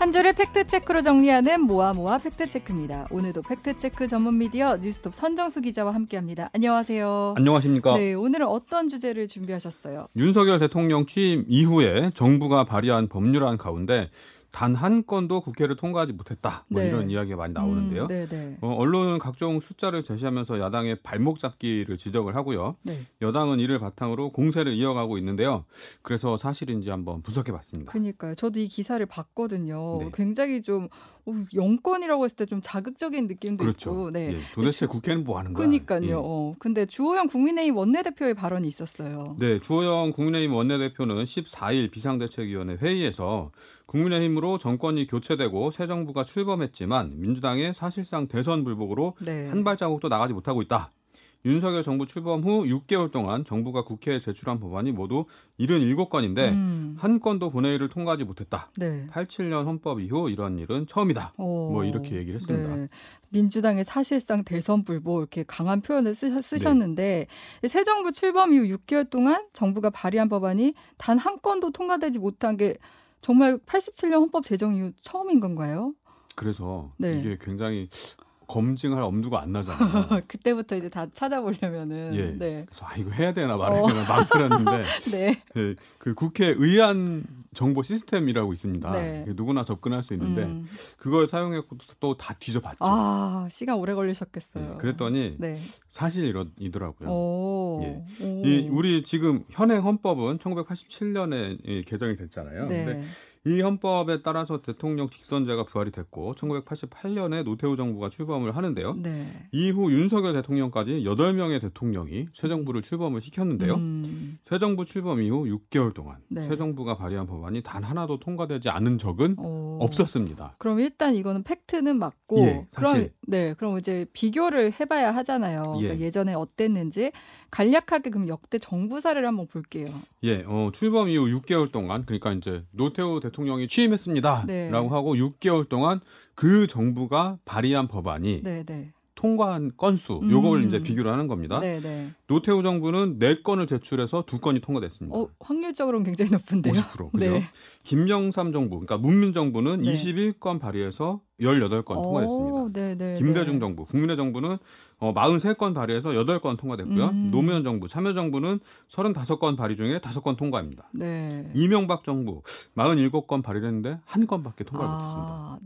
한 줄을 팩트체크로 정리하는 모아모아 팩트체크입니다. 오늘도 팩트체크 전문 미디어 뉴스톱 선정수 기자와 함께합니다. 안녕하세요. 안녕하십니까. 네, 오늘은 어떤 주제를 준비하셨어요? 윤석열 대통령 취임 이후에 정부가 발의한 법률안 가운데 단 한 건도 국회를 통과하지 못했다. 뭐 네. 이런 이야기가 많이 나오는데요. 음, 네, 네. 어, 언론은 각종 숫자를 제시하면서 야당의 발목 잡기를 지적을 하고요. 네. 여당은 이를 바탕으로 공세를 이어가고 있는데요. 그래서 사실인지 한번 분석해 봤습니다. 그니까요. 저도 이 기사를 봤거든요. 네. 굉장히 좀 어, 영권이라고 했을 때 좀 자극적인 느낌도 그렇죠. 있고. 네. 예, 도대체 주- 국회는 뭐 하는 거야? 그니까요. 예. 어, 근데 주호영 국민의힘 원내대표의 발언이 있었어요. 네, 주호영 국민의힘 원내대표는 14일 비상대책위원회 회의에서 국민의힘으로 정권이 교체되고 새 정부가 출범했지만 민주당의 사실상 대선 불복으로 네. 한 발자국도 나가지 못하고 있다. 윤석열 정부 출범 후 6개월 동안 정부가 국회에 제출한 법안이 모두 77건인데 음, 한 건도 본회의를 통과하지 못했다. 네. 87년 헌법 이후 이런 일은 처음이다. 어, 뭐 이렇게 얘기를 했습니다. 네. 민주당의 사실상 대선 불복 이렇게 강한 표현을 쓰, 쓰셨는데 네. 새 정부 출범 이후 6개월 동안 정부가 발의한 법안이 단 한 건도 통과되지 못한 게 정말 87년 헌법 제정 이후 처음인 건가요? 그래서 네. 이게 굉장히 검증할 엄두가 안 나잖아요. 그때부터 이제 다 찾아보려면은 예. 네. 그래서 아 이거 해야 되나 말아야 어. 되나 망설였는데 네. 예, 그 국회 의안 정보 시스템이라고 있습니다. 네. 누구나 접근할 수 있는데 음. 그걸 사용했고 또 다 뒤져봤죠. 아, 시간 오래 걸리셨겠어요. 예, 그랬더니 네. 사실 이러더라고요. 오. 예. 오. 이 우리 지금 현행 헌법은 1987년에 개정이 됐잖아요. 네. 근데 이 헌법에 따라서 대통령 직선제가 부활이 됐고 1988년에 노태우 정부가 출범을 하는데요. 네. 이후 윤석열 대통령까지 8명의 대통령이 새 정부를 출범을 시켰는데요. 음. 새 정부 출범 이후 6개월 동안 네. 새 정부가 발의한 법안이 단 하나도 통과되지 않은 적은 오. 없었습니다. 그럼 일단 이거는 팩트는 맞고 예, 그럼. 네 그럼 이제 비교를 해 봐야 하잖아요. 예. 그러니까 예전에 어땠는지 간략하게 그럼 역대 정부 사례를 한번 볼게요. 예, 어, 출범 이후 6개월 동안 그러니까 이제 노태우 대통령이 취임했습니다라고 네. 하고 6개월 동안 그 정부가 발의한 법안이 네, 네, 통과한 건수 음. 요걸 이제 비교를 하는 겁니다. 네, 네. 노태우 정부는 4건을 제출해서 2건이 통과됐습니다. 어 확률적으로는 굉장히 높은데요. 50% 그죠? 네. 김영삼 정부 그러니까 문민 정부는 네. 21건 발의해서 18건 통과됐습니다. 오, 네, 네. 김대중 네. 정부, 국민의 정부는 어, 43건 발의해서 8건 통과됐고요. 음. 노무현 정부, 참여정부는 35건 발의 중에 5건 통과입니다. 네. 이명박 정부 47건 발의를 했는데 한 건밖에 통과를 못했습니다.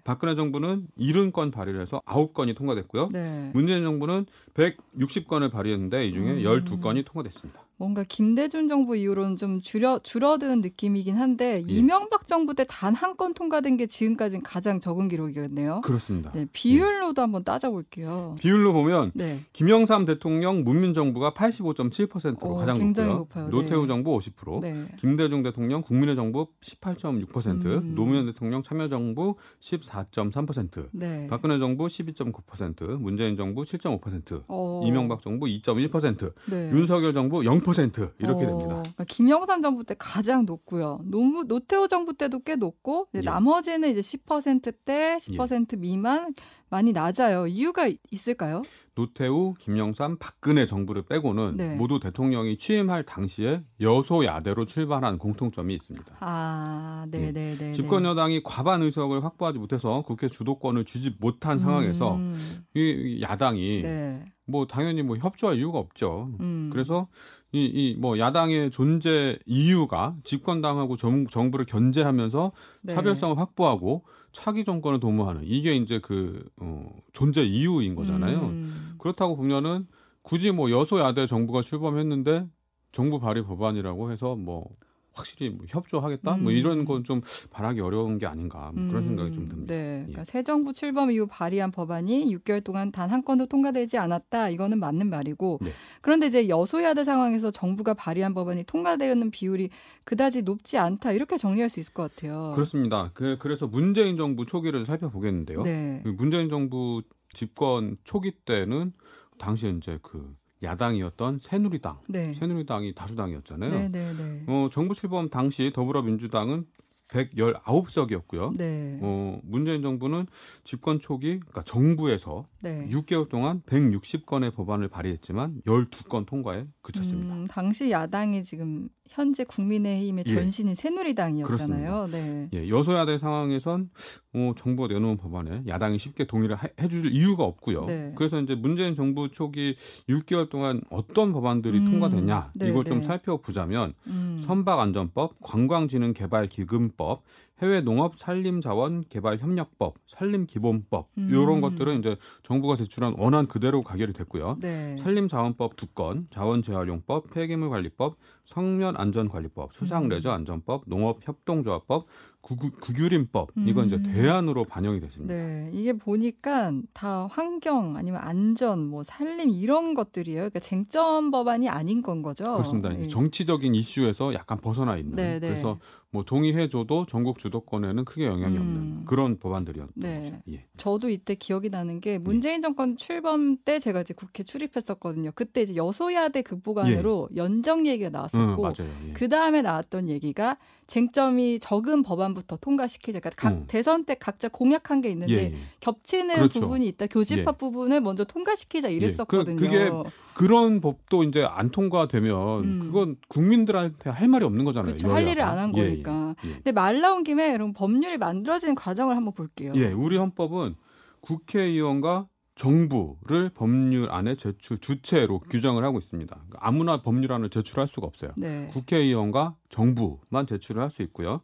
아, 네, 네. 박근혜 정부는 70건 발의를 해서 9건이 통과됐고요. 네. 문재인 정부는 160건을 발의했는데 이 중에 음. 12건이 통과됐습니다. 뭔가 김대중 정부 이후로는 좀 줄여 줄어드는 느낌이긴 한데 예. 이명박 정부 때 단 한 건 통과된 게 지금까지는 가장 적은 기록이었네요. 그렇습니다. 네, 비율로도 한번 따져볼게요. 비율로 보면 네. 김영삼 대통령 문민 정부가 85.7%로 어, 가장 굉장히 높고요. 높아요. 노태우 네. 정부 50%, 네. 김대중 대통령 국민의 정부 18.6%, 음. 노무현 대통령 참여 정부 14.3%, 네. 박근혜 정부 12.9%, 문재인 정부 7.5%, 어, 이명박 정부 2.1%, 네. 윤석열 정부 0% 이렇게 어, 됩니다. 그러니까 김영삼 정부 때 가장 높고요. 노무, 노태우 정부 때도 꽤 높고 이제 예. 나머지는 이제 10%대, 10% 미만 많이 낮아요. 이유가 이- 있을까요? 노태우, 김영삼, 박근혜 정부를 빼고는 네. 모두 대통령이 취임할 당시에 여소야대로 출발한 공통점이 있습니다. 아, 네, 예. 네, 네. 집권 여당이 과반 의석을 확보하지 못해서 국회 주도권을 쥐지 못한 상황에서 음, 이- 이 야당이 네. 뭐 당연히 뭐 협조할 이유가 없죠. 음. 그래서 이 이 뭐 야당의 존재 이유가 집권당하고 정, 정부를 견제하면서 네. 차별성을 확보하고 차기 정권을 도모하는 이게 이제 그 어, 존재 이유인 거잖아요. 음. 그렇다고 보면은 굳이 뭐 여소야대 정부가 출범했는데 정부 발의 법안이라고 해서 뭐 확실히 뭐 협조하겠다 뭐 음. 이런 건 좀 바라기 어려운 게 아닌가 뭐 그런 음, 생각이 좀 듭니다. 네. 예. 그러니까 새 정부 출범 이후 발의한 법안이 6개월 동안 단 한 건도 통과되지 않았다. 이거는 맞는 말이고. 네. 그런데 이제 여소야대 상황에서 정부가 발의한 법안이 통과되는 비율이 그다지 높지 않다. 이렇게 정리할 수 있을 것 같아요. 그렇습니다. 그, 그래서 문재인 정부 초기를 살펴보겠는데요. 네. 그 문재인 정부 집권 초기 때는 당시에 이제 그 야당이었던 새누리당, 네. 새누리당이 다수당이었잖아요. 네, 네, 네. 어, 정부 출범 당시 더불어민주당은 119석이었고요. 네. 어, 문재인 정부는 집권 초기 그러니까 정부에서 네. 6개월 동안 160건의 법안을 발의했지만 12건 통과에 그쳤습니다. 음, 당시 야당이 지금 현재 국민의힘의 예. 전신인 새누리당이었잖아요. 네. 예, 여소야대 상황에선 어, 정부가 내놓은 법안에 야당이 쉽게 동의를 해, 해줄 이유가 없고요. 네. 그래서 이제 문재인 정부 초기 6개월 동안 어떤 법안들이 음, 통과됐냐 네, 이걸 좀 네. 살펴보자면 음. 선박안전법, 관광진흥개발기금법, 해외 농업 산림 자원 개발 협력법, 산림 기본법 음. 이런 것들은 이제 정부가 제출한 원안 그대로 가결이 됐고요. 네. 산림 자원법 두 건, 자원 재활용법, 폐기물 관리법, 성면 안전관리법, 수상레저안전법, 농업협동조합법, 구규림법 이건 이제 음. 대안으로 반영이 됐습니다. 네, 이게 보니까 다 환경 아니면 안전, 뭐 산림 이런 것들이에요. 그러니까 쟁점 법안이 아닌 건 거죠. 그렇습니다. 예. 정치적인 이슈에서 약간 벗어나 있는 네, 네. 그래서 뭐 동의해줘도 전국 주도권에는 크게 영향이 음. 없는 그런 법안들이었던 네. 거죠. 예. 저도 이때 기억이 나는 게 문재인 정권 출범 때 제가 이제 국회 출입했었거든요. 그때 이제 여소야대 극복안으로 연정 얘기가 응, 나왔었고 맞아요. 예. 그 다음에 나왔던 얘기가 쟁점이 적은 법안부터 통과시키자. 그러니까 각 음. 대선 때 각자 공약한 게 있는데 예, 예. 겹치는 그렇죠. 부분이 있다. 교집합 부분을 먼저 통과시키자 이랬었거든요. 그- 그게 그런 법도 이제 안 통과되면 음. 그건 국민들한테 할 말이 없는 거잖아요. 그렇죠. 할. 일을 안한 예, 거니까. 예, 예. 근데 말 나온 김에 그럼 법률이 만들어지는 과정을 한번 볼게요. 예, 우리 헌법은 국회의원과 정부를 법률 안에 제출 주체로 규정을 하고 있습니다. 그러니까 아무나 법률안을 제출할 수가 없어요. 네. 국회의원과 정부만 제출을 할 수 있고요.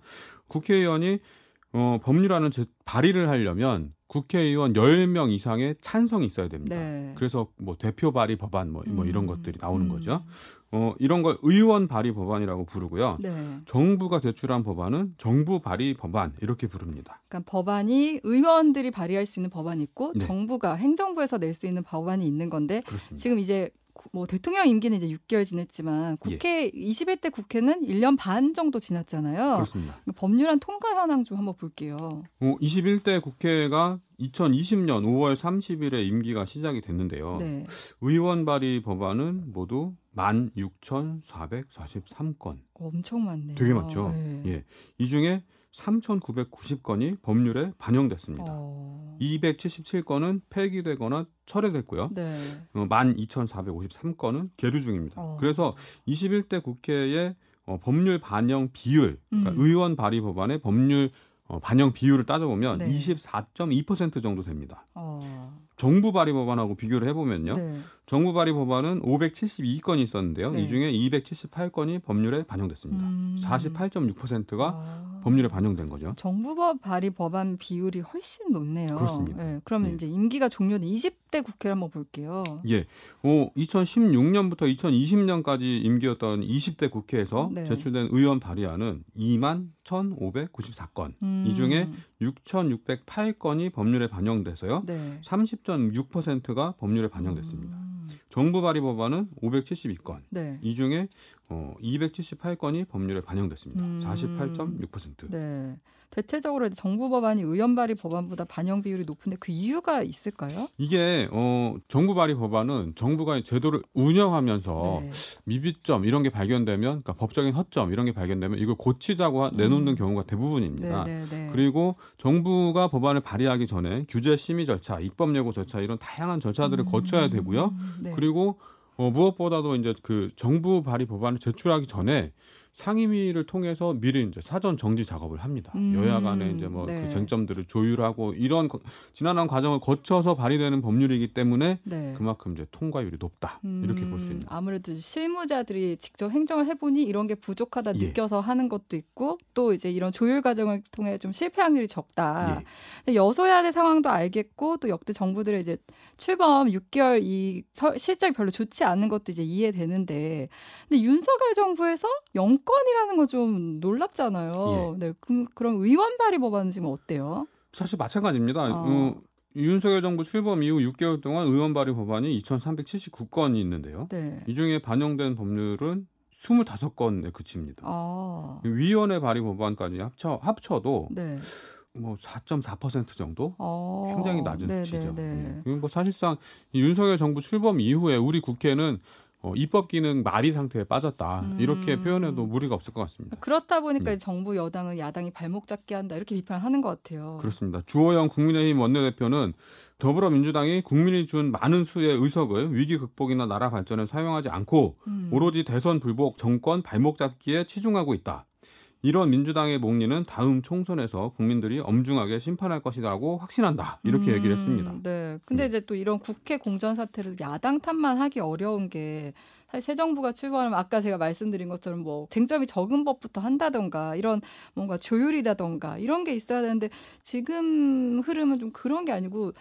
국회의원이 어, 법률안을 제, 발의를 하려면 국회의원 10명 이상의 찬성이 있어야 됩니다. 네. 그래서 뭐 대표 발의 법안 뭐, 뭐 이런 음. 것들이 나오는 음. 거죠. 어, 이런 걸 의원 발의 법안이라고 부르고요. 네. 정부가 제출한 법안은 정부 발의 법안 이렇게 부릅니다. 그러니까 법안이 의원들이 발의할 수 있는 법안이 있고 네. 정부가 행정부에서 낼 수 있는 법안이 있는 건데 그렇습니다. 지금 이제 구- 뭐 대통령 임기는 이제 6개월 지냈지만 국회 21대 국회는 1년 반 정도 지났잖아요. 예. 그렇습니다. 그러니까 법률안 통과 현황 좀 한번 볼게요. 어, 21대 국회가 2020년 5월 30일에 임기가 시작이 됐는데요. 네. 의원 발의 법안은 모두 16,443건. 엄청 많네요. 되게 많죠. 네. 예. 이 중에 3,990건이 법률에 반영됐습니다. 어. 277건은 폐기되거나 철회됐고요. 네. 어, 12,453건은 계류 중입니다. 어. 그래서 21대 국회의 어, 법률 반영 비율, 그러니까 음. 의원 발의 법안의 법률 어, 반영 비율을 따져보면 네. 24.2% 정도 됩니다. 어. 정부 발의 법안하고 비교를 해보면요. 네. 정부 발의 법안은 572건이 있었는데요. 네. 이 중에 278건이 법률에 반영됐습니다. 음. 48.6%가 아. 법률에 반영된 거죠. 정부법 발의 법안 비율이 훨씬 높네요. 그렇습니다. 네, 그러면 예. 이제 임기가 종료된 20대 국회를 한번 볼게요. 예. 어, 2016년부터 2020년까지 임기였던 20대 국회에서 네. 제출된 의원 발의안은 2만 1,594건. 음. 이 중에 6,608건이 법률에 반영돼서요. 네. 30.6%가 법률에 반영됐습니다. 음. 정부 발의 법안은 572건. 네. 이 중에 어, 278건이 법률에 반영됐습니다. 음. 48.6%. 네. 대체적으로 정부 법안이 의원 발의 법안보다 반영 비율이 높은데 그 이유가 있을까요? 이게 어, 정부 발의 법안은 정부가 제도를 운영하면서 네. 미비점 이런 게 발견되면 그러니까 법적인 허점 이런 게 발견되면 이걸 고치자고 하- 내놓는 음. 경우가 대부분입니다. 네, 네, 네. 그리고 정부가 법안을 발의하기 전에 규제 심의 절차, 입법 예고 절차 이런 다양한 절차들을 음. 거쳐야 되고요. 네. 그리고 어, 무엇보다도 이제 그 정부 발의 법안을 제출하기 전에 상임위를 통해서 미리 이제 사전 정지 작업을 합니다. 음, 여야 간에 이제 뭐그 네. 쟁점들을 조율하고 이런 거- 지난한 과정을 거쳐서 발의되는 법률이기 때문에 네. 그만큼 이제 통과율이 높다 이렇게 볼수 음, 있는. 아무래도 실무자들이 직접 행정을 해 보니 이런 게 부족하다 예. 느껴서 하는 것도 있고 또 이제 이런 조율 과정을 통해 좀 실패 확률이 적다. 예. 여소야대 상황도 알겠고 또 역대 정부들의 이제 출범 6개월 이 서- 실적이 별로 좋지 않은 것도 이제 이해되는데 근데 윤석열 정부에서 영 건이라는 건 좀 놀랍잖아요. 예. 네, 그럼 그럼 의원 발의 법안은 지금 어때요? 사실 마찬가지입니다. 어. 어, 윤석열 정부 출범 이후 6개월 동안 의원 발의 법안이 2,379건이 있는데요. 네. 이 중에 반영된 법률은 25건에 그칩니다. 아, 위원회 발의 법안까지 합쳐 합쳐도 네. 뭐4.4% 정도 어, 굉장히 낮은 네, 수치죠. 네, 네. 예. 뭐 사실상 이 윤석열 정부 출범 이후에 우리 국회는 어, 입법 기능 마비 상태에 빠졌다 이렇게 음. 표현해도 무리가 없을 것 같습니다. 그렇다 보니까 네. 정부 여당은 야당이 발목 잡게 한다 이렇게 비판을 하는 것 같아요. 그렇습니다. 주호영 국민의힘 원내대표는 더불어민주당이 국민이 준 많은 수의 의석을 위기 극복이나 나라 발전에 사용하지 않고 음. 오로지 대선 불복 정권 발목 잡기에 치중하고 있다. 이런 민주당의 목리는 다음 총선에서 국민들이 엄중하게 심판할 것이라고 확신한다. 이렇게 얘기를 음, 했습니다. 네. 근데 음. 이제 또 이런 국회 공전 사태를 야당 탓만 하기 어려운 게 사실 새 정부가 출범하면 아까 제가 말씀드린 것처럼 뭐 쟁점이 적은 법부터 한다던가 이런 뭔가 조율이라던가 이런 게 있어야 되는데 지금 흐름은 좀 그런 게 아니고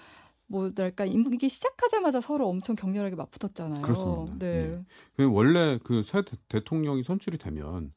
뭐랄까 임기 시작하자마자 서로 엄청 격렬하게 맞붙었잖아요. 그렇습니다. 네. 예. 그 원래 그 새 대통령이 선출이 되면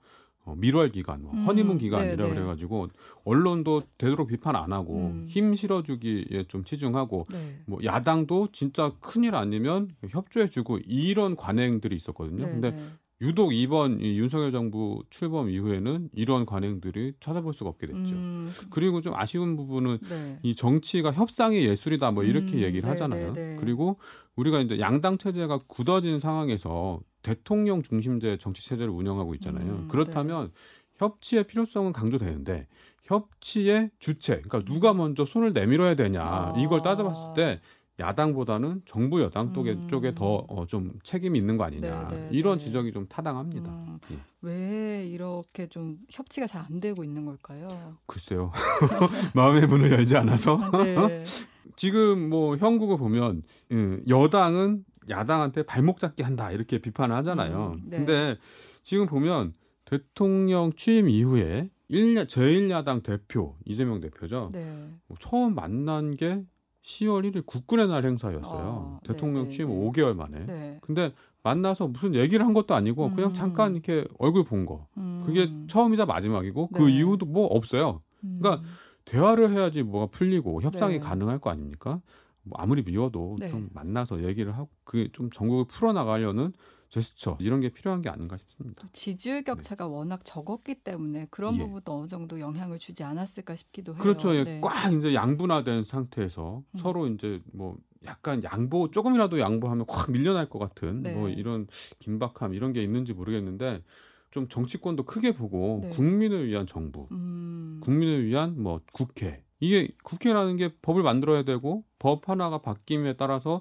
어, 밀월 기간, 뭐 음, 허니문 기간이라 네, 네. 그래가지고 언론도 되도록 비판 안 하고 음. 힘 실어주기에 좀 치중하고 네. 뭐 야당도 진짜 큰일 아니면 협조해주고 이런 관행들이 있었거든요. 네, 근데 네. 유독 이번 이 윤석열 정부 출범 이후에는 이런 관행들이 찾아볼 수가 없게 됐죠. 음, 그리고 좀 아쉬운 부분은 네. 이 정치가 협상의 예술이다 뭐 이렇게 음, 얘기를 네, 하잖아요. 네, 네. 그리고 우리가 이제 양당 체제가 굳어진 상황에서 대통령 중심제 정치 체제를 운영하고 있잖아요. 음, 그렇다면 협치의 필요성은 강조되는데 협치의 주체, 그러니까 누가 먼저 손을 내밀어야 되냐 아. 이걸 따져봤을 때 야당보다는 정부 여당 쪽에, 음. 쪽에 더좀 책임이 있는 거 아니냐 네, 네, 이런 네. 지적이 좀 타당합니다. 음, 예. 왜 이렇게 좀 협치가 잘 안 되고 있는 걸까요? 글쎄요, 마음의 문을 열지 않아서 네. 지금 뭐 형국을 보면 음, 여당은 야당한테 발목 잡기 한다 이렇게 비판을 하잖아요. 음, 네. 근데 지금 보면 대통령 취임 이후에 일야 제1야당 대표 이재명 대표죠. 네. 뭐 처음 만난 게 10월 1일 국군의 날 행사였어요. 아, 대통령 네, 네, 취임 네. 5개월 만에. 네. 근데 만나서 무슨 얘기를 한 것도 아니고 그냥 음. 잠깐 이렇게 얼굴 본 거. 음. 그게 처음이자 마지막이고 그 네. 이후도 뭐 없어요. 음. 그러니까 대화를 해야지 뭐가 풀리고 협상이 네. 가능할 거 아닙니까? 뭐 아무리 미워도 네. 좀 만나서 얘기를 하고 그 좀 전국을 풀어 나가려는 제스처 이런 게 필요한 게 아닌가 싶습니다. 지지율 격차가 워낙 적었기 때문에 그런 예. 부분도 어느 정도 영향을 주지 않았을까 싶기도 해요. 그렇죠. 예, 네. 꽉 이제 양분화된 상태에서 음. 서로 이제 뭐 약간 양보 조금이라도 양보하면 확 밀려날 것 같은 네. 뭐 이런 긴박함 이런 게 있는지 모르겠는데 좀 정치권도 크게 보고 네. 국민을 위한 정부, 음. 국민을 위한 뭐 국회 이게 국회라는 게 법을 만들어야 되고 법 하나가 바뀜에 따라서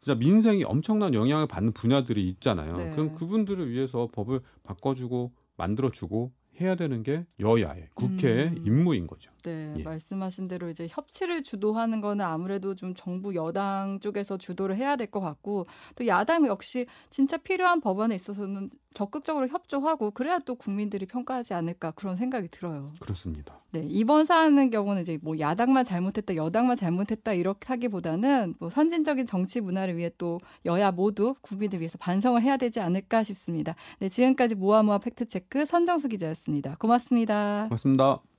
진짜 민생이 엄청난 영향을 받는 분야들이 있잖아요. 네. 그럼 그분들을 위해서 법을 바꿔주고 만들어주고 해야 되는 게 여야의 국회의 음. 임무인 거죠. 네, 예. 말씀하신 대로 이제 협치를 주도하는 거는 아무래도 좀 정부 여당 쪽에서 주도를 해야 될 것 같고 또 야당 역시 진짜 필요한 법안에 있어서는 적극적으로 협조하고 그래야 또 국민들이 평가하지 않을까 그런 생각이 들어요. 그렇습니다. 네, 이번 사안의 경우는 이제 뭐 야당만 잘못했다, 여당만 잘못했다 이렇게 하기보다는 뭐 선진적인 정치 문화를 위해 또 여야 모두 국민을 위해서 반성을 해야 되지 않을까 싶습니다. 네, 지금까지 모아모아 팩트체크 선정수 기자였습니다. 고맙습니다. 고맙습니다.